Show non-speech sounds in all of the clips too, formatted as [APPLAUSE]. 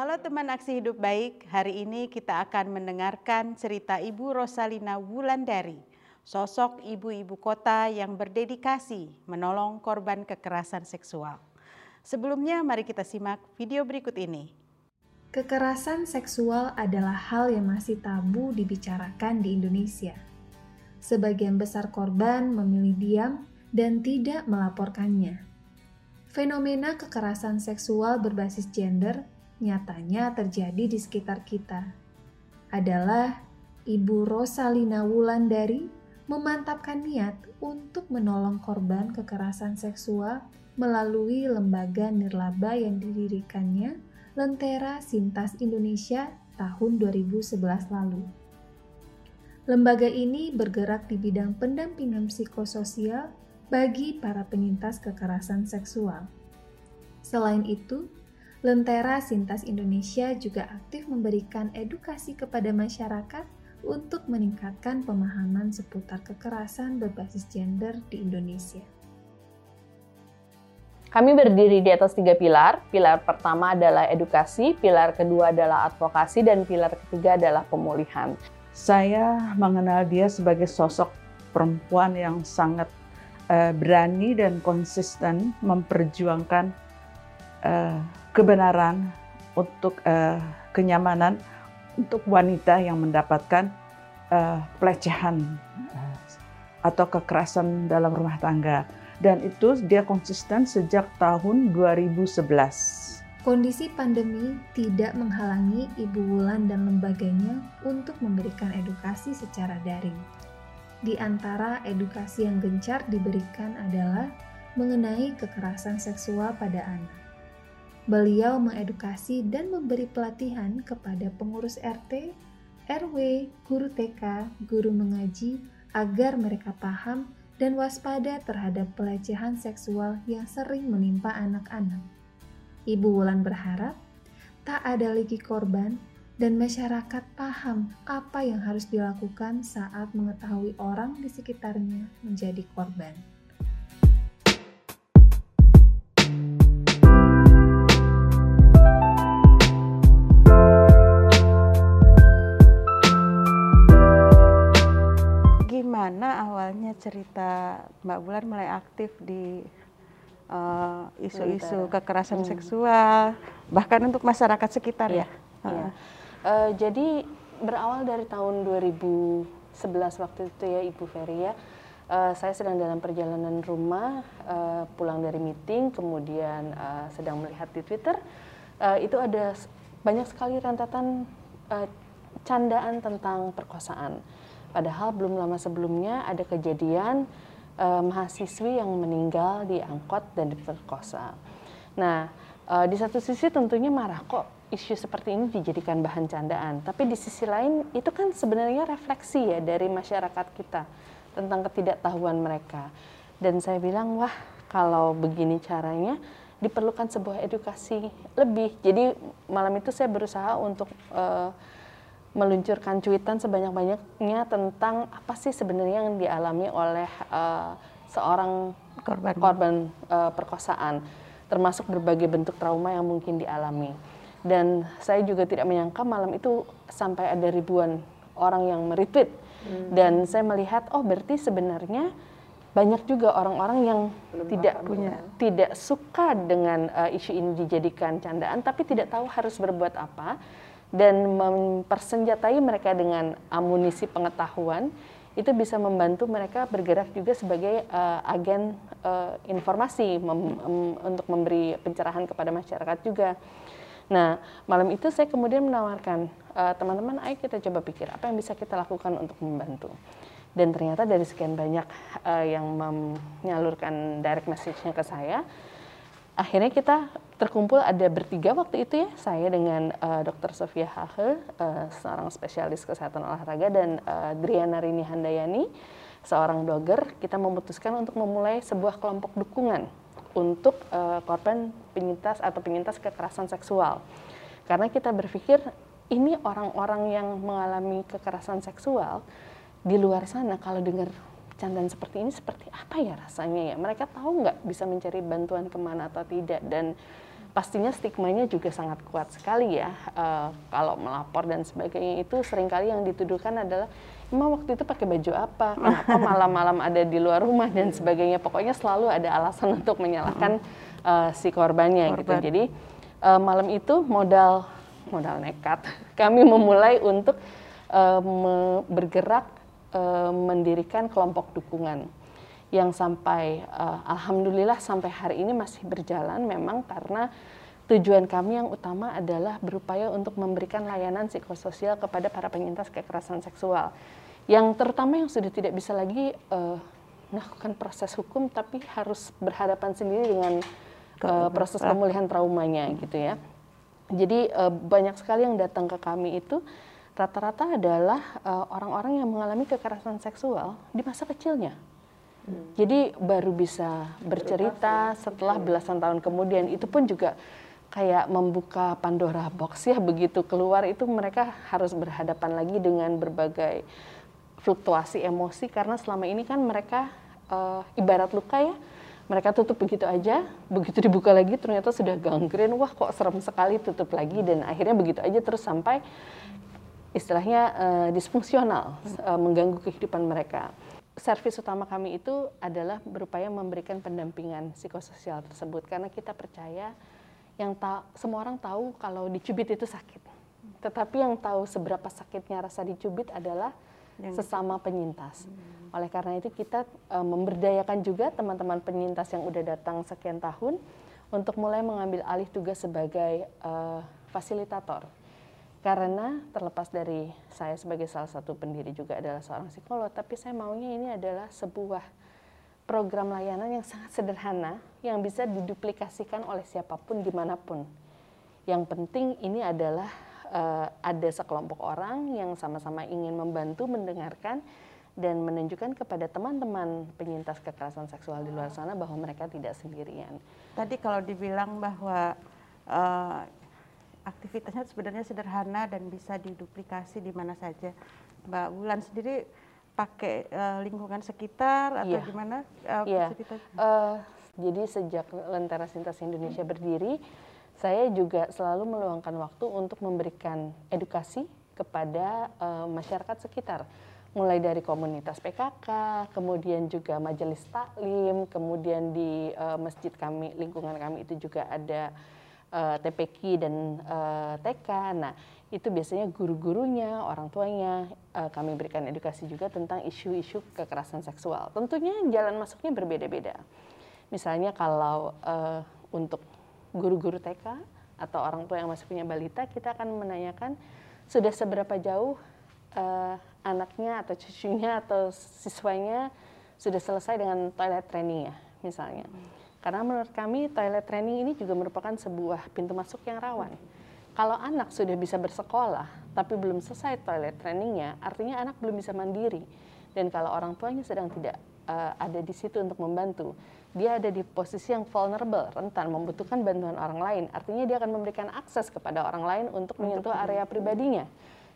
Halo teman aksi hidup baik, hari ini kita akan mendengarkan cerita Ibu Rosalina Wulandari, sosok ibu-ibu kota yang berdedikasi menolong korban kekerasan seksual. Sebelumnya mari kita simak video berikut ini. Kekerasan seksual adalah hal yang masih tabu dibicarakan di Indonesia. Sebagian besar korban memilih diam dan tidak melaporkannya. Fenomena kekerasan seksual berbasis gender nyatanya terjadi di sekitar kita. Adalah Ibu Rosalina Wulandari memantapkan niat untuk menolong korban kekerasan seksual melalui lembaga nirlaba yang didirikannya Lentera Sintas Indonesia tahun 2011 lalu. Lembaga ini bergerak di bidang pendampingan psikososial bagi para penyintas kekerasan seksual. Selain itu, Lentera Sintas Indonesia juga aktif memberikan edukasi kepada masyarakat untuk meningkatkan pemahaman seputar kekerasan berbasis gender di Indonesia. Kami berdiri di atas tiga pilar. Pilar pertama adalah edukasi, pilar kedua adalah advokasi, dan pilar ketiga adalah pemulihan. Saya mengenal dia sebagai sosok perempuan yang sangat uh, berani dan konsisten memperjuangkan uh, kebenaran untuk uh, kenyamanan untuk wanita yang mendapatkan uh, pelecehan uh, atau kekerasan dalam rumah tangga dan itu dia konsisten sejak tahun 2011. Kondisi pandemi tidak menghalangi Ibu Wulan dan lembaganya untuk memberikan edukasi secara daring. Di antara edukasi yang gencar diberikan adalah mengenai kekerasan seksual pada anak. Beliau mengedukasi dan memberi pelatihan kepada pengurus RT, RW, guru TK, guru mengaji agar mereka paham dan waspada terhadap pelecehan seksual yang sering menimpa anak-anak. Ibu Wulan berharap tak ada lagi korban dan masyarakat paham apa yang harus dilakukan saat mengetahui orang di sekitarnya menjadi korban. Cerita Mbak Bulan mulai aktif di eh, isu-isu uh, kekerasan hmm. seksual, bahkan untuk masyarakat sekitar ya? ya? ya. Uh, jadi berawal dari tahun 2011 waktu itu ya Ibu Ferry ya, uh, saya sedang dalam perjalanan rumah, uh, pulang dari meeting, kemudian uh, sedang melihat di Twitter, uh, itu ada banyak sekali rentetan uh, candaan tentang perkosaan. Padahal belum lama sebelumnya ada kejadian uh, mahasiswi yang meninggal di angkot dan diperkosa. Nah, uh, di satu sisi tentunya marah kok isu seperti ini dijadikan bahan candaan. Tapi di sisi lain itu kan sebenarnya refleksi ya dari masyarakat kita tentang ketidaktahuan mereka. Dan saya bilang, wah kalau begini caranya diperlukan sebuah edukasi lebih. Jadi malam itu saya berusaha untuk uh, meluncurkan cuitan sebanyak-banyaknya tentang apa sih sebenarnya yang dialami oleh uh, seorang korban, korban uh, perkosaan, termasuk berbagai bentuk trauma yang mungkin dialami. Dan saya juga tidak menyangka malam itu sampai ada ribuan orang yang meretweet. Hmm. dan saya melihat oh berarti sebenarnya banyak juga orang-orang yang Belum tidak punya. ya. tidak suka dengan uh, isu ini dijadikan candaan tapi tidak tahu harus berbuat apa dan mempersenjatai mereka dengan amunisi pengetahuan itu bisa membantu mereka bergerak juga sebagai uh, agen uh, informasi mem, um, untuk memberi pencerahan kepada masyarakat juga. Nah, malam itu saya kemudian menawarkan, eh, teman-teman, ayo kita coba pikir apa yang bisa kita lakukan untuk membantu. Dan ternyata dari sekian banyak uh, yang menyalurkan direct message-nya ke saya, akhirnya kita terkumpul ada bertiga waktu itu ya, saya dengan uh, Dr. Sofia Hahe, uh, seorang spesialis kesehatan olahraga, dan uh, Driana Rini Handayani, seorang blogger, kita memutuskan untuk memulai sebuah kelompok dukungan untuk uh, korban penyintas atau penyintas kekerasan seksual. Karena kita berpikir ini orang-orang yang mengalami kekerasan seksual di luar sana kalau dengar candaan seperti ini seperti apa ya rasanya ya? Mereka tahu nggak bisa mencari bantuan ke mana atau tidak dan pastinya stigmanya juga sangat kuat sekali ya uh, kalau melapor dan sebagainya itu sering kali yang dituduhkan adalah emang waktu itu pakai baju apa kenapa [LAUGHS] malam-malam ada di luar rumah dan sebagainya pokoknya selalu ada alasan untuk menyalahkan uh, si korbannya gitu. Korban. gitu jadi uh, malam itu modal modal nekat [LAUGHS] kami memulai untuk uh, bergerak uh, mendirikan kelompok dukungan yang sampai uh, alhamdulillah sampai hari ini masih berjalan memang karena tujuan kami yang utama adalah berupaya untuk memberikan layanan psikososial kepada para penyintas kekerasan seksual. Yang terutama yang sudah tidak bisa lagi uh, melakukan proses hukum tapi harus berhadapan sendiri dengan uh, proses pemulihan traumanya gitu ya. Jadi uh, banyak sekali yang datang ke kami itu rata-rata adalah orang-orang uh, yang mengalami kekerasan seksual di masa kecilnya. Hmm. Jadi baru bisa bercerita setelah belasan tahun kemudian. Itu pun juga kayak membuka Pandora box ya. [LAUGHS] Begitu keluar itu mereka harus berhadapan lagi dengan berbagai fluktuasi emosi. Karena selama ini kan mereka uh, ibarat luka ya. Mereka tutup begitu aja begitu dibuka lagi ternyata sudah gangren wah kok serem sekali tutup lagi. Dan akhirnya begitu aja terus sampai istilahnya uh, disfungsional uh, mengganggu kehidupan mereka servis utama kami itu adalah berupaya memberikan pendampingan psikososial tersebut karena kita percaya yang ta semua orang tahu kalau dicubit itu sakit. Tetapi yang tahu seberapa sakitnya rasa dicubit adalah yang sesama penyintas. Hmm. Oleh karena itu kita uh, memberdayakan juga teman-teman penyintas yang udah datang sekian tahun untuk mulai mengambil alih tugas sebagai uh, fasilitator karena terlepas dari saya sebagai salah satu pendiri juga adalah seorang psikolog, tapi saya maunya ini adalah sebuah program layanan yang sangat sederhana yang bisa diduplikasikan oleh siapa pun di mana pun. Yang penting ini adalah uh, ada sekelompok orang yang sama-sama ingin membantu mendengarkan dan menunjukkan kepada teman-teman penyintas kekerasan seksual di luar sana bahwa mereka tidak sendirian. Tadi kalau dibilang bahwa uh, aktivitasnya sebenarnya sederhana dan bisa diduplikasi di mana saja. Mbak Wulan sendiri pakai uh, lingkungan sekitar atau yeah. gimana? Uh, yeah. uh, jadi sejak Lentera Sintas Indonesia berdiri, saya juga selalu meluangkan waktu untuk memberikan edukasi kepada uh, masyarakat sekitar mulai dari komunitas PKK, kemudian juga majelis taklim, kemudian di uh, masjid kami, lingkungan kami itu juga ada uh, eh, TPQ dan uh, eh, TK. Nah, itu biasanya guru-gurunya, orang tuanya uh, kami berikan edukasi juga tentang isu-isu kekerasan seksual. Tentunya jalan masuknya berbeda-beda. Misalnya kalau uh, untuk guru-guru TK atau orang tua yang masih punya balita, kita akan menanyakan sudah seberapa jauh uh, anaknya atau cucunya atau siswanya sudah selesai dengan toilet training ya, misalnya. Hmm karena menurut kami toilet training ini juga merupakan sebuah pintu masuk yang rawan. Kalau anak sudah bisa bersekolah tapi belum selesai toilet trainingnya, artinya anak belum bisa mandiri. Dan kalau orang tuanya sedang tidak uh, ada di situ untuk membantu, dia ada di posisi yang vulnerable, rentan, membutuhkan bantuan orang lain. Artinya dia akan memberikan akses kepada orang lain untuk menyentuh area pribadinya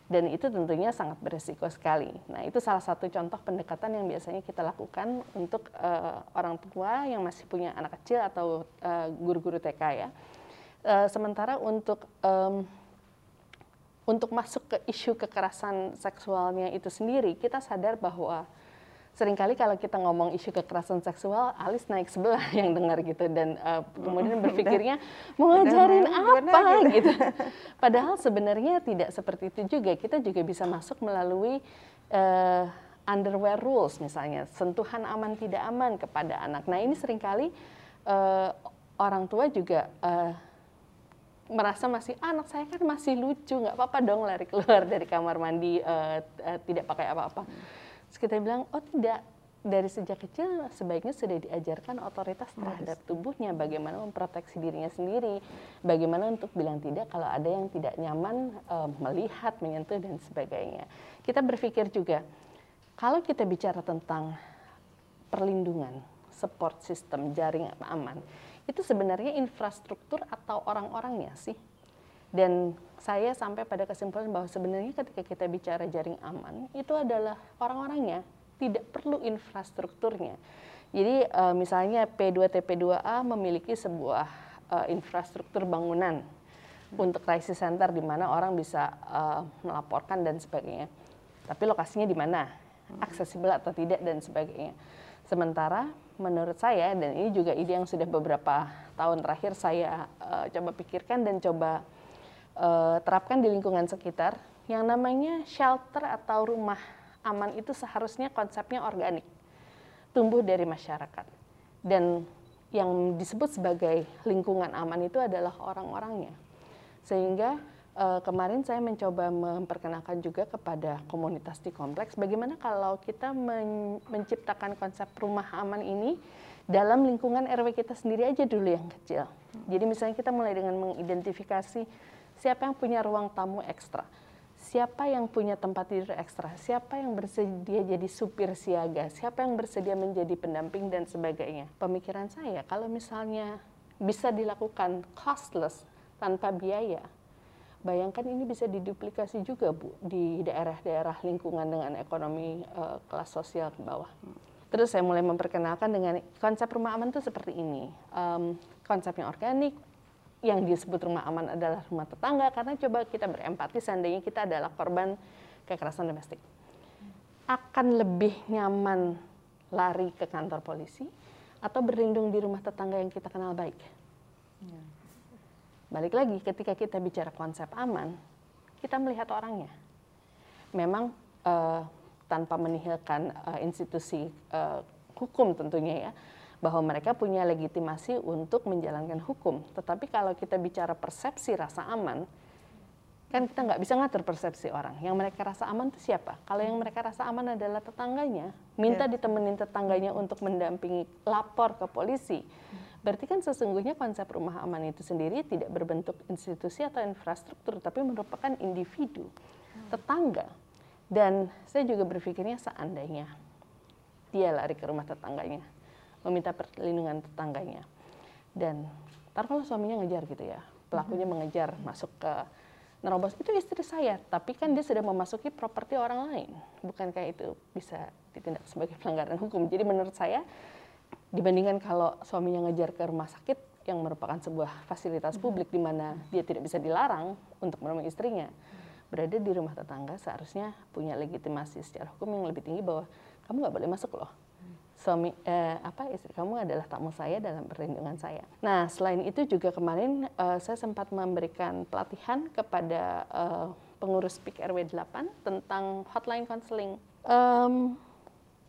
dan itu tentunya sangat beresiko sekali. Nah, itu salah satu contoh pendekatan yang biasanya kita lakukan untuk uh, orang tua yang masih punya anak kecil atau uh, guru-guru TK ya. Uh, sementara untuk um, untuk masuk ke isu kekerasan seksualnya itu sendiri, kita sadar bahwa sering kali kalau kita ngomong isu kekerasan seksual, alis naik sebelah [LAUGHS] yang dengar gitu dan uh, kemudian berpikirnya mau ngajarin apa [LAUGHS] gitu. [LAUGHS] Padahal sebenarnya tidak seperti itu juga. Kita juga bisa masuk melalui uh, underwear rules misalnya, sentuhan aman tidak aman kepada anak. Nah ini sering kali uh, orang tua juga uh, merasa masih anak saya kan masih lucu nggak apa-apa dong lari keluar dari kamar mandi uh, uh, tidak pakai apa-apa. Terus kita bilang, oh tidak, dari sejak kecil sebaiknya sudah diajarkan otoritas terhadap tubuhnya, bagaimana memproteksi dirinya sendiri, bagaimana untuk bilang tidak kalau ada yang tidak nyaman uh, melihat, menyentuh dan sebagainya. Kita berpikir juga kalau kita bicara tentang perlindungan, support system, jaring aman, itu sebenarnya infrastruktur atau orang-orangnya sih. Dan saya sampai pada kesimpulan bahwa sebenarnya ketika kita bicara jaring aman itu adalah orang-orangnya, tidak perlu infrastrukturnya. Jadi uh, misalnya P2TP2A memiliki sebuah uh, infrastruktur bangunan untuk crisis center di mana orang bisa uh, melaporkan dan sebagainya. Tapi lokasinya di mana, aksesibel atau tidak dan sebagainya. Sementara menurut saya dan ini juga ide yang sudah beberapa tahun terakhir saya uh, coba pikirkan dan coba uh, terapkan di lingkungan sekitar yang namanya shelter atau rumah aman itu seharusnya konsepnya organik, tumbuh dari masyarakat. Dan yang disebut sebagai lingkungan aman itu adalah orang-orangnya. Sehingga uh, kemarin saya mencoba memperkenalkan juga kepada komunitas di kompleks bagaimana kalau kita men menciptakan konsep rumah aman ini dalam lingkungan RW kita sendiri aja dulu yang kecil. Jadi misalnya kita mulai dengan mengidentifikasi siapa yang punya ruang tamu ekstra, siapa yang punya tempat tidur ekstra, siapa yang bersedia jadi supir siaga, siapa yang bersedia menjadi pendamping dan sebagainya. Pemikiran saya kalau misalnya bisa dilakukan costless tanpa biaya. Bayangkan ini bisa diduplikasi juga Bu di daerah-daerah lingkungan dengan ekonomi uh, kelas sosial ke bawah. Terus saya mulai memperkenalkan dengan konsep rumah aman itu seperti ini. Um, konsepnya organik, yang disebut rumah aman adalah rumah tetangga karena coba kita berempati seandainya kita adalah korban kekerasan domestik. Akan lebih nyaman lari ke kantor polisi atau berlindung di rumah tetangga yang kita kenal baik. Ya. Balik lagi ketika kita bicara konsep aman, kita melihat orangnya. Memang uh, tanpa menihilkan uh, institusi uh, hukum tentunya ya, bahwa mereka punya legitimasi untuk menjalankan hukum. Tetapi kalau kita bicara persepsi rasa aman, kan kita nggak bisa ngatur persepsi orang. Yang mereka rasa aman itu siapa? Kalau yang mereka rasa aman adalah tetangganya, minta yeah. ditemenin tetangganya untuk mendampingi lapor ke polisi. Berarti kan sesungguhnya konsep rumah aman itu sendiri tidak berbentuk institusi atau infrastruktur, tapi merupakan individu, tetangga. Dan saya juga berpikirnya seandainya dia lari ke rumah tetangganya, meminta perlindungan tetangganya. Dan ntar kalau suaminya ngejar gitu ya, pelakunya mengejar masuk ke nerobos itu istri saya, tapi kan dia sudah memasuki properti orang lain. Bukankah itu bisa ditindak sebagai [LAUGHS] pelanggaran hukum? Jadi menurut saya dibandingkan kalau suaminya ngejar ke rumah sakit yang merupakan sebuah fasilitas publik di mana dia tidak bisa dilarang untuk menemui istrinya berada di rumah tetangga seharusnya punya legitimasi secara hukum yang lebih tinggi bahwa kamu nggak boleh masuk loh suami eh, apa istri kamu adalah tamu saya dalam perlindungan saya. Nah selain itu juga kemarin eh, saya sempat memberikan pelatihan kepada eh, pengurus PIK RW 8 tentang hotline counseling. Um,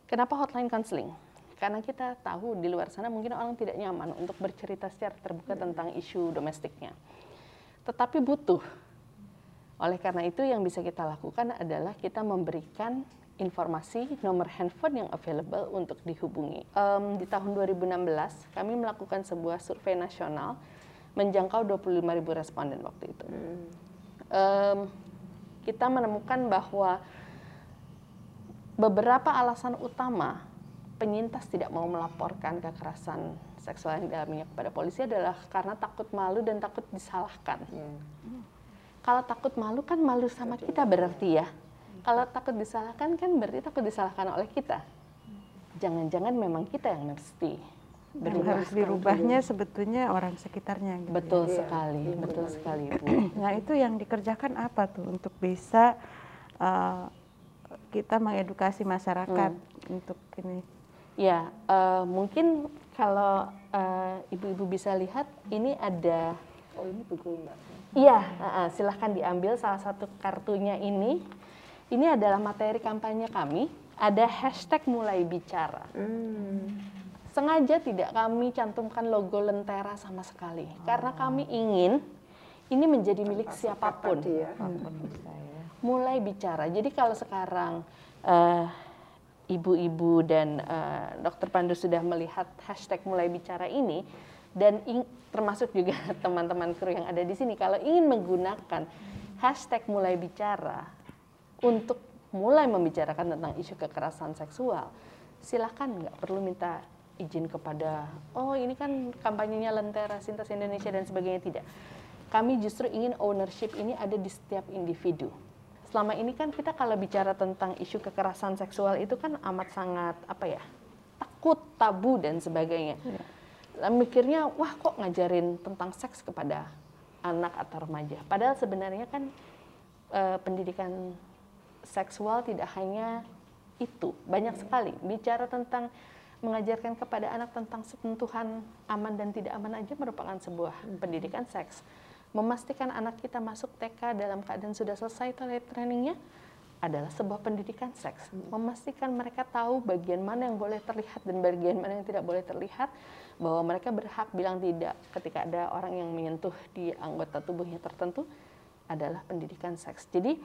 kenapa hotline counseling? Karena kita tahu di luar sana mungkin orang tidak nyaman untuk bercerita secara terbuka tentang isu domestiknya. Tetapi butuh. Oleh karena itu yang bisa kita lakukan adalah kita memberikan informasi nomor handphone yang available untuk dihubungi. Um, di tahun 2016 kami melakukan sebuah survei nasional menjangkau 25.000 responden waktu itu. Um, kita menemukan bahwa beberapa alasan utama penyintas tidak mau melaporkan kekerasan seksual yang dialaminya kepada polisi adalah karena takut malu dan takut disalahkan. Hmm. Kalau takut malu kan malu sama kita berarti ya. Kalau takut disalahkan kan berarti takut disalahkan oleh kita. Jangan-jangan memang kita yang mesti yang harus dirubahnya sebetulnya orang sekitarnya. Gitu betul ya. sekali, ya. betul sekali Bu. [CLEARS THROAT] Nah itu yang dikerjakan apa tuh untuk bisa uh, kita mengedukasi masyarakat hmm. untuk ini Ya, uh, mungkin kalau uh, ibu-ibu bisa lihat ini ada. Oh ini buku mbak. Iya, uh, silahkan diambil salah satu kartunya ini. Ini adalah materi kampanye kami. Ada hashtag mulai bicara. Hmm. Sengaja tidak kami cantumkan logo Lentera sama sekali, oh. karena kami ingin ini menjadi milik siapa pun. Ya. Mulai bicara. Jadi kalau sekarang uh, ibu-ibu dan uh, dokter Pandu sudah melihat hashtag mulai bicara ini dan termasuk juga [LAUGHS] teman-teman kru yang ada di sini kalau ingin menggunakan hashtag mulai bicara untuk mulai membicarakan tentang isu kekerasan seksual silahkan nggak perlu minta izin kepada oh ini kan kampanyenya Lentera Sintas Indonesia dan sebagainya tidak kami justru ingin ownership ini ada di setiap individu selama ini kan kita kalau bicara tentang isu kekerasan seksual itu kan amat sangat apa ya takut tabu dan sebagainya. Ya. mikirnya wah kok ngajarin tentang seks kepada anak atau remaja. Padahal sebenarnya kan uh, pendidikan seksual tidak hanya itu, banyak sekali bicara tentang mengajarkan kepada anak tentang sentuhan aman dan tidak aman aja merupakan sebuah pendidikan seks. Memastikan anak kita masuk TK dalam keadaan sudah selesai toilet trainingnya adalah sebuah pendidikan seks. Memastikan mereka tahu bagian mana yang boleh terlihat dan bagian mana yang tidak boleh terlihat, bahwa mereka berhak bilang tidak ketika ada orang yang menyentuh di anggota tubuhnya tertentu adalah pendidikan seks. Jadi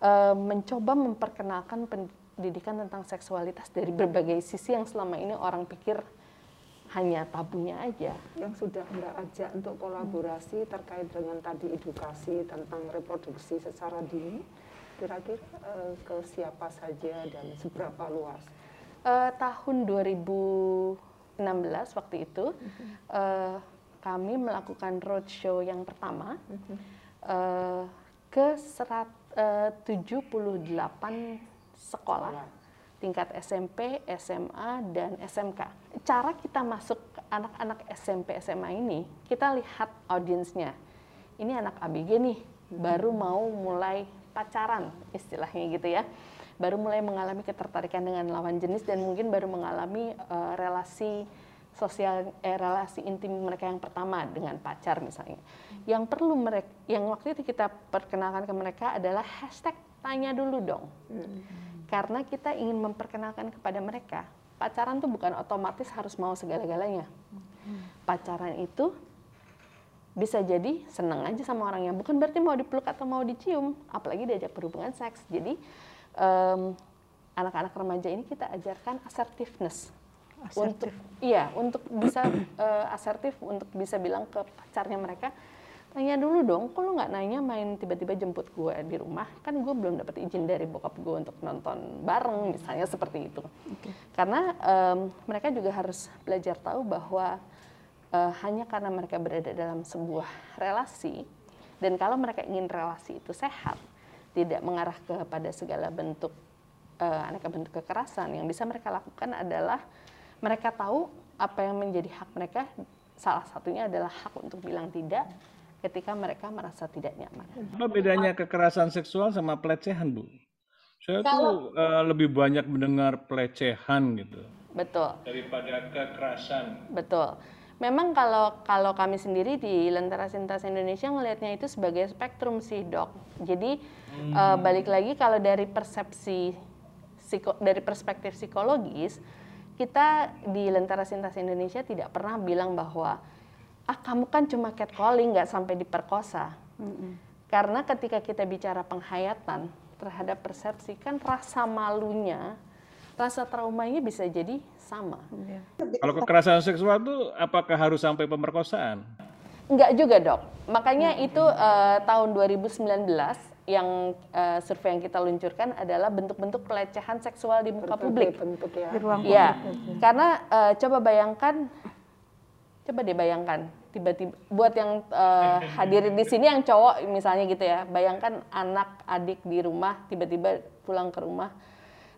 e, mencoba memperkenalkan pendidikan tentang seksualitas dari berbagai sisi yang selama ini orang pikir hanya tabunya aja. Yang sudah Mbak ajak untuk kolaborasi terkait dengan tadi edukasi tentang reproduksi secara dini, kira-kira e, ke siapa saja dan seberapa luas? E, tahun 2000 2016 waktu itu uh, kami melakukan roadshow yang pertama uh, ke serat, eh, uh, 78 sekolah tingkat SMP, SMA, dan SMK. Cara kita masuk anak-anak SMP, SMA ini, kita lihat audiensnya. Ini anak ABG nih, baru mau mulai pacaran istilahnya gitu ya baru mulai mengalami ketertarikan dengan lawan jenis dan mungkin baru mengalami uh, relasi sosial eh, relasi intim mereka yang pertama dengan pacar misalnya. Yang perlu mereka yang waktu itu kita perkenalkan ke mereka adalah hashtag tanya dulu dong. Hmm. Karena kita ingin memperkenalkan kepada mereka, pacaran tuh bukan otomatis harus mau segala-galanya. Hmm. Pacaran itu bisa jadi senang aja sama orangnya, bukan berarti mau dipeluk atau mau dicium, apalagi diajak berhubungan seks. Jadi anak anak-anak remaja ini kita ajarkan assertiveness untuk iya untuk bisa uh, [CLEARS THROAT] asertif untuk bisa bilang ke pacarnya mereka tanya dulu dong kok lo nggak nanya main tiba-tiba jemput gue di rumah? Kan gue belum dapat izin dari bokap gue untuk nonton bareng misalnya seperti itu. Okay. karena um, mereka juga harus belajar tahu bahwa uh, hanya karena mereka berada dalam sebuah relasi dan kalau mereka ingin relasi itu sehat tidak mengarah kepada segala bentuk uh, aneka bentuk kekerasan yang bisa mereka lakukan adalah mereka tahu apa yang menjadi hak mereka salah satunya adalah hak untuk bilang tidak ketika mereka merasa tidak nyaman. Apa bedanya kekerasan seksual sama pelecehan, Bu? Saya Kalau, tuh uh, lebih banyak mendengar pelecehan gitu. Betul. Daripada kekerasan. Betul memang kalau kalau kami sendiri di Lentera Sintas Indonesia ngelihatnya itu sebagai spektrum sih dok. Jadi hmm. uh, balik lagi kalau dari persepsi psiko, dari perspektif psikologis kita di Lentera Sintas Indonesia tidak pernah bilang bahwa ah kamu kan cuma catcalling nggak sampai diperkosa. Hmm. Karena ketika kita bicara penghayatan terhadap persepsi kan rasa malunya rasa traumanya bisa jadi sama. Ya. Kalau kekerasan seksual itu apakah harus sampai pemerkosaan? Enggak juga dok. Makanya hmm. itu uh, tahun 2019 yang uh, survei yang kita luncurkan adalah bentuk-bentuk pelecehan seksual di muka publik. Bentuk ya. Di ruang ya. publik. Karena uh, coba bayangkan, coba deh bayangkan, tiba-tiba buat yang uh, hadirin di sini yang cowok misalnya gitu ya, bayangkan anak adik di rumah tiba-tiba pulang ke rumah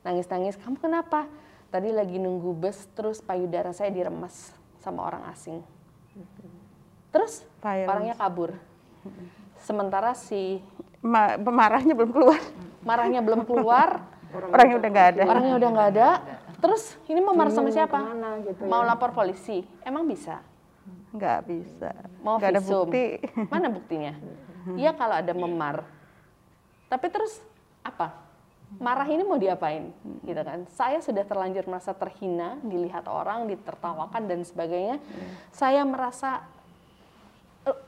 nangis-nangis, kamu kenapa? Tadi lagi nunggu bus, terus payudara saya diremas sama orang asing. Terus Violence. orangnya kabur. Sementara si Ma pemarahnya belum keluar. Marahnya belum keluar. orangnya udah nggak ada. Orangnya udah nggak ada. Terus ini mau marah sama siapa? Gitu mau ya? lapor polisi? Emang bisa? Nggak bisa. Mau nggak ada bukti. Mana buktinya? Iya kalau ada memar. Tapi terus apa? marah ini mau diapain gitu kan saya sudah terlanjur merasa terhina dilihat orang ditertawakan dan sebagainya saya merasa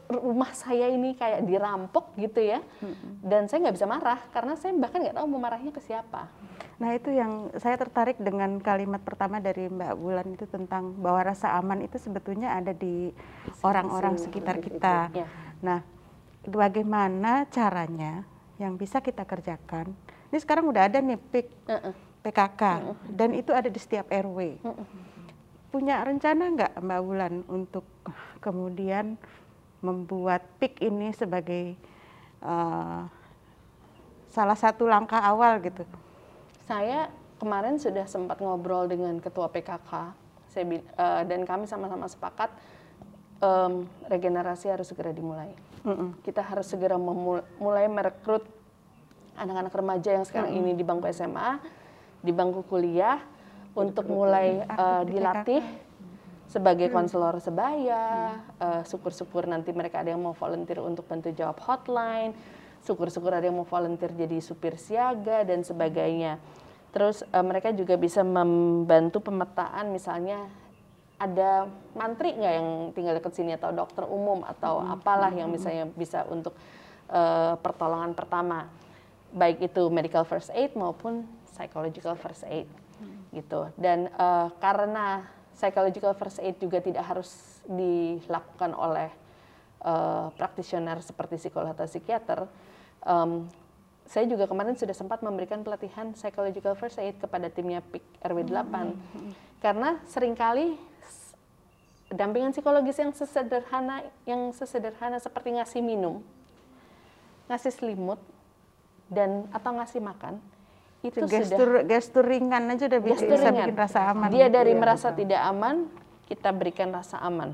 rumah saya ini kayak dirampok gitu ya hmm. dan saya nggak bisa marah karena saya bahkan nggak tahu mau marahnya ke siapa nah itu yang saya tertarik dengan kalimat pertama dari Mbak Bulan itu tentang bahwa rasa aman itu sebetulnya ada di orang-orang sekitar kita ya. nah bagaimana caranya yang bisa kita kerjakan ini sekarang udah ada nih PIK, uh -uh. PKK, uh -uh. dan itu ada di setiap RW. Uh -uh. Punya rencana nggak Mbak Wulan untuk kemudian membuat PIK ini sebagai uh, salah satu langkah awal gitu? Saya kemarin sudah sempat ngobrol dengan Ketua PKK saya uh, dan kami sama-sama sepakat um, regenerasi harus segera dimulai. Mm -mm. Kita harus segera memulai merekrut anak-anak remaja yang sekarang mm -mm. ini di bangku SMA, di bangku kuliah untuk mulai uh, dilatih sebagai hmm. konselor sebaya, uh, syukur-syukur nanti mereka ada yang mau volunteer untuk bantu jawab hotline, syukur-syukur ada yang mau volunteer jadi supir siaga dan sebagainya. Terus uh, mereka juga bisa membantu pemetaan misalnya ada mantri nggak yang tinggal dekat sini atau dokter umum atau hmm. apalah yang misalnya bisa untuk uh, pertolongan pertama baik itu medical first aid maupun psychological first aid hmm. gitu dan uh, karena psychological first aid juga tidak harus dilakukan oleh uh, praktisioner seperti psikolog atau psikiater. Um, saya juga kemarin sudah sempat memberikan pelatihan psychological first aid kepada timnya PIK RW 8 hmm. karena sering kali dampingan psikologis yang sesederhana yang sesederhana seperti ngasih minum, ngasih selimut dan atau ngasih makan itu gestur sudah gestur ringan aja udah bisa, bisa bikin rasa aman. Dia dari ya, merasa betul. tidak aman, kita berikan rasa aman.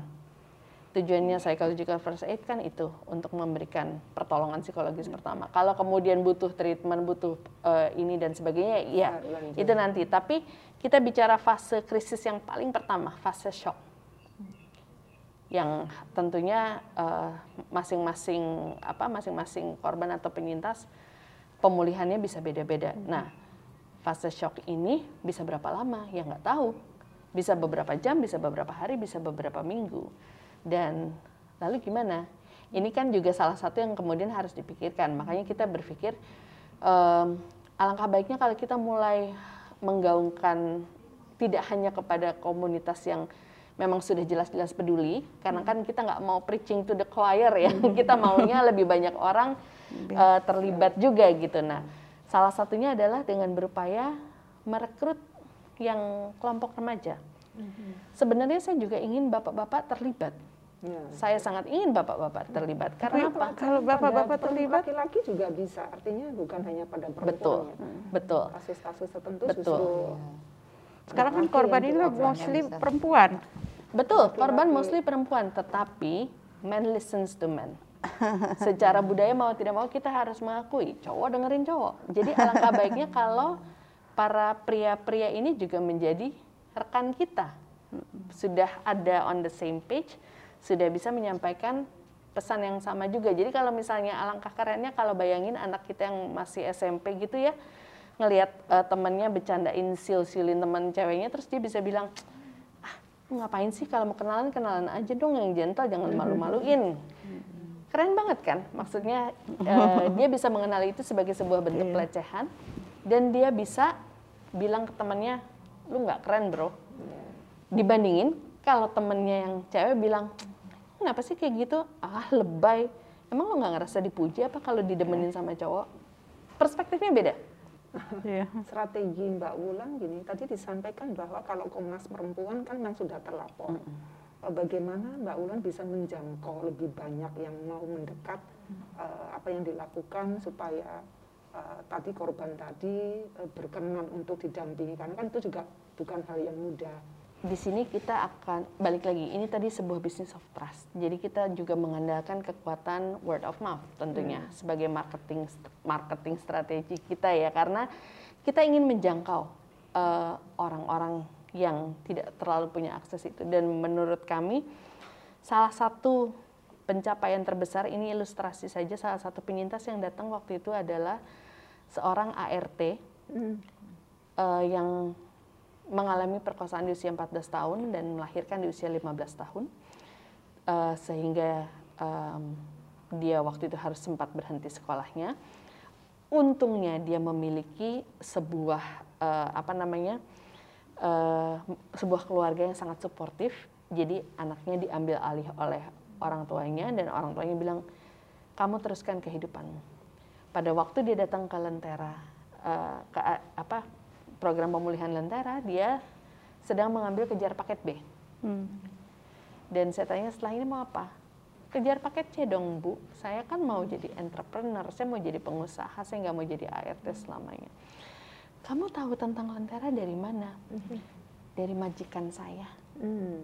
Tujuannya psychological first aid kan itu untuk memberikan pertolongan psikologis hmm. pertama. Kalau kemudian butuh treatment, butuh uh, ini dan sebagainya, ya Lanjut. itu nanti. Tapi kita bicara fase krisis yang paling pertama, fase shock. Yang tentunya eh, masing-masing uh, apa masing-masing korban atau penyintas pemulihannya bisa beda-beda. Hmm. Nah, fase shock ini bisa berapa lama? Ya nggak tahu. Bisa beberapa jam, bisa beberapa hari, bisa beberapa minggu. Dan lalu gimana? Ini kan juga salah satu yang kemudian harus dipikirkan. Makanya kita berpikir um, alangkah baiknya kalau kita mulai menggaungkan tidak hanya kepada komunitas yang memang sudah jelas-jelas peduli, karena kan kita nggak mau preaching to the choir ya, [LAUGHS] kita maunya lebih banyak orang uh, terlibat juga gitu. Nah, Salah satunya adalah dengan berupaya merekrut yang kelompok remaja. Mm-hmm. Sebenarnya saya juga ingin bapak-bapak terlibat. Ya. Saya sangat ingin bapak-bapak terlibat. Karena apa? Kalau bapak-bapak terlibat, laki-laki juga bisa. Artinya bukan hanya pada perempuan. Betul, ya. betul. Kasus-kasus tertentu betul. justru. Sekarang kan korban ini mostly perempuan. Betul, korban mostly perempuan. Tetapi man listens to men. [LAUGHS] secara budaya mau tidak mau kita harus mengakui cowok dengerin cowok. Jadi alangkah [LAUGHS] baiknya kalau para pria-pria ini juga menjadi rekan kita. Sudah ada on the same page, sudah bisa menyampaikan pesan yang sama juga. Jadi kalau misalnya alangkah kerennya kalau bayangin anak kita yang masih SMP gitu ya, ngelihat uh, temennya bercandain sil-silin teman ceweknya terus dia bisa bilang ah ngapain sih kalau mau kenalan kenalan aja dong yang gentle jangan malu-maluin keren banget kan? Maksudnya uh, [LAUGHS] dia bisa mengenali itu sebagai sebuah bentuk yeah. pelecehan dan dia bisa bilang ke temannya lu nggak keren bro. Dibandingin kalau temennya yang cewek bilang kenapa sih kayak gitu? Ah lebay. Emang lu nggak ngerasa dipuji apa kalau didemenin sama cowok? Perspektifnya beda. [LAUGHS] Yeah. strategi Mbak Wulan gini tadi disampaikan bahwa kalau Komnas Perempuan kan memang sudah terlapor. Mm -hmm bagaimana Mbak Ulan bisa menjangkau lebih banyak yang mau mendekat uh, apa yang dilakukan supaya uh, tadi korban tadi uh, berkenan untuk didampingi karena kan itu juga bukan hal yang mudah. Di sini kita akan balik lagi ini tadi sebuah business of trust. Jadi kita juga mengandalkan kekuatan word of mouth tentunya hmm. sebagai marketing marketing strategi kita ya karena kita ingin menjangkau orang-orang uh, orang -orang yang tidak terlalu punya akses itu. Dan menurut kami salah satu pencapaian terbesar ini ilustrasi saja salah satu penyintas yang datang waktu itu adalah seorang ART hmm. uh, yang mengalami perkosaan di usia 14 tahun dan melahirkan di usia 15 tahun uh, sehingga um, dia waktu itu harus sempat berhenti sekolahnya. Untungnya dia memiliki sebuah uh, apa namanya uh, sebuah keluarga yang sangat suportif. Jadi anaknya diambil alih oleh orang tuanya dan orang tuanya bilang, kamu teruskan kehidupanmu. Pada waktu dia datang ke Lentera, uh, ke apa program pemulihan Lentera, dia sedang mengambil kejar paket B. Hmm. Dan saya tanya setelah ini mau apa? Kejar paket C dong bu, saya kan mau jadi entrepreneur, saya mau jadi pengusaha, saya nggak mau jadi ART selamanya kamu tahu tentang lentera dari mana? Mm-hmm. Dari majikan saya. Hmm.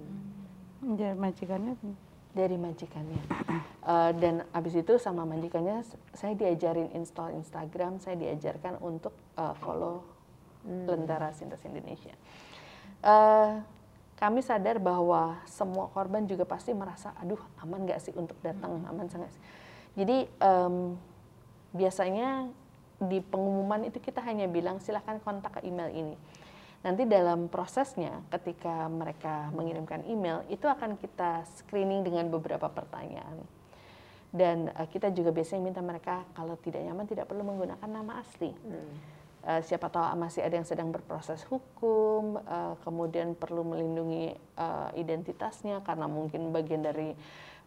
Dari majikannya? Dari majikannya. uh, [CLEARS THROAT] dan abis itu sama majikannya saya diajarin install Instagram, saya diajarkan untuk uh, follow hmm. Lentera Sintas Indonesia. Uh, kami sadar bahwa semua korban juga pasti merasa, aduh aman nggak sih untuk datang, aman sangat. Jadi um, biasanya di pengumuman itu kita hanya bilang silahkan kontak ke email ini. Nanti dalam prosesnya ketika mereka mengirimkan email itu akan kita screening dengan beberapa pertanyaan. Dan uh, kita juga biasanya minta mereka kalau tidak nyaman tidak perlu menggunakan nama asli. Hmm uh, siapa tahu masih ada yang sedang berproses hukum, uh, kemudian perlu melindungi uh, identitasnya karena mungkin bagian dari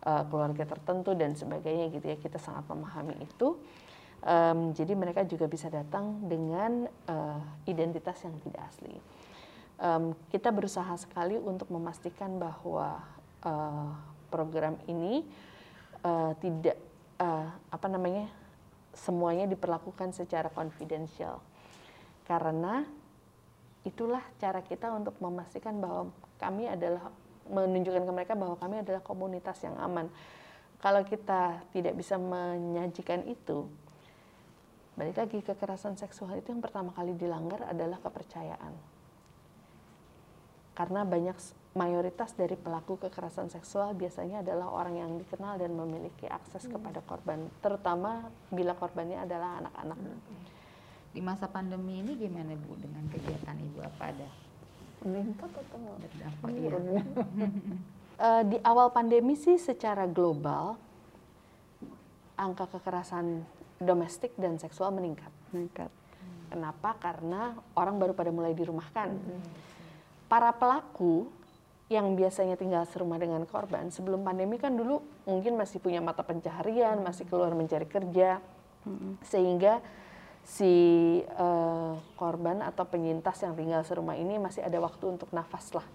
uh, keluarga tertentu dan sebagainya gitu ya kita sangat memahami itu. Um, jadi mereka juga bisa datang dengan uh, identitas yang tidak asli. Um, kita berusaha sekali untuk memastikan bahwa uh, program ini uh, tidak uh, apa namanya semuanya diperlakukan secara konfidensial karena itulah cara kita untuk memastikan bahwa kami adalah menunjukkan ke mereka bahwa kami adalah komunitas yang aman. Kalau kita tidak bisa menyajikan itu, balik lagi kekerasan seksual itu yang pertama kali dilanggar adalah kepercayaan. Karena banyak mayoritas dari pelaku kekerasan seksual biasanya adalah orang yang dikenal dan memiliki akses hmm. kepada korban, terutama bila korbannya adalah anak-anak. Hmm di masa pandemi ini gimana Bu dengan kegiatan Ibu apa ada? Meningkat atau berdampak ya? uh, [LAUGHS] di awal pandemi sih secara global angka kekerasan domestik dan seksual meningkat. Meningkat. Kenapa? Karena orang baru pada mulai dirumahkan. Hmm. Para pelaku yang biasanya tinggal serumah dengan korban sebelum pandemi kan dulu mungkin masih punya mata pencaharian, masih keluar mencari kerja, hmm. sehingga si uh, korban atau penyintas yang tinggal serumah ini masih ada waktu untuk nafas lah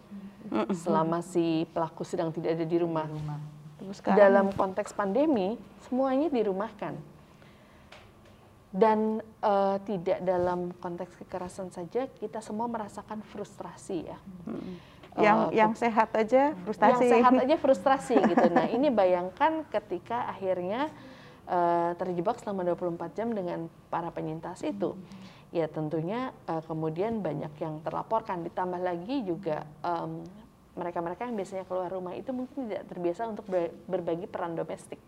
selama si pelaku sedang tidak ada di rumah. Di rumah. Terus dalam konteks pandemi semuanya dirumahkan dan uh, tidak dalam konteks kekerasan saja kita semua merasakan frustrasi ya. Hmm. Yang uh, yang sehat aja frustasi. Yang sehat [LAUGHS] aja frustrasi gitu. Nah ini bayangkan ketika akhirnya uh, terjebak selama 24 jam dengan para penyintas itu. Ya tentunya uh, kemudian banyak yang terlaporkan. Ditambah lagi juga mereka-mereka um, yang biasanya keluar rumah itu mungkin tidak terbiasa untuk berbagi peran domestik.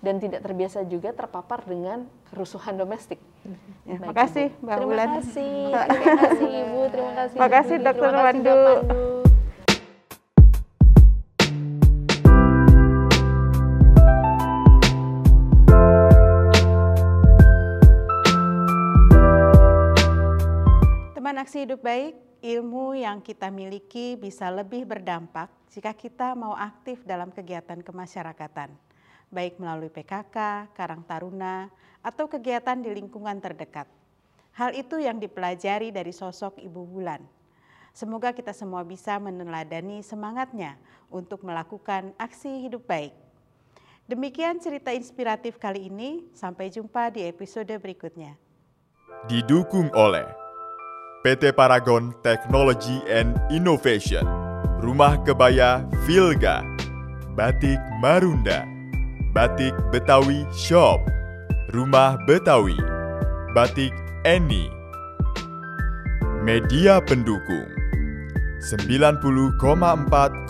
Dan tidak terbiasa juga terpapar dengan kerusuhan domestik. Ya, [LAUGHS] Terima kasih Mbak Terima. Terima kasih, terima kasih Ibu, terima kasih. Terima kasih Dokter Wandu. aksi hidup baik, ilmu yang kita miliki bisa lebih berdampak jika kita mau aktif dalam kegiatan kemasyarakatan, baik melalui PKK, Karang Taruna, atau kegiatan di lingkungan terdekat. Hal itu yang dipelajari dari sosok Ibu Bulan. Semoga kita semua bisa meneladani semangatnya untuk melakukan aksi hidup baik. Demikian cerita inspiratif kali ini, sampai jumpa di episode berikutnya. Didukung oleh PT Paragon Technology and Innovation, Rumah Kebaya Vilga, Batik Marunda, Batik Betawi Shop, Rumah Betawi, Batik Eni. Media pendukung. 90,4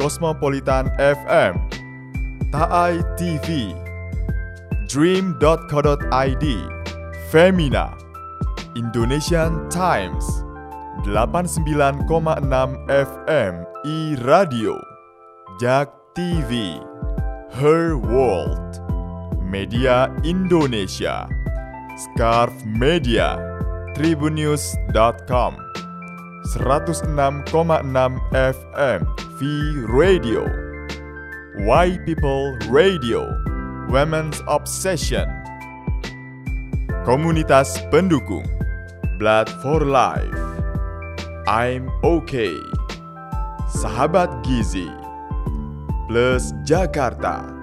Cosmopolitan FM, Taai TV, Dream.co.id, Femina, Indonesian Times, 89,6 FM i Radio, Jak TV, Her World, Media Indonesia, Scarf Media, Tribunnews.com, 106,6 FM V Radio, Why People Radio, Women's Obsession, Komunitas Pendukung, Blood for Life, I'm okay. Sahabat Gizi plus Jakarta.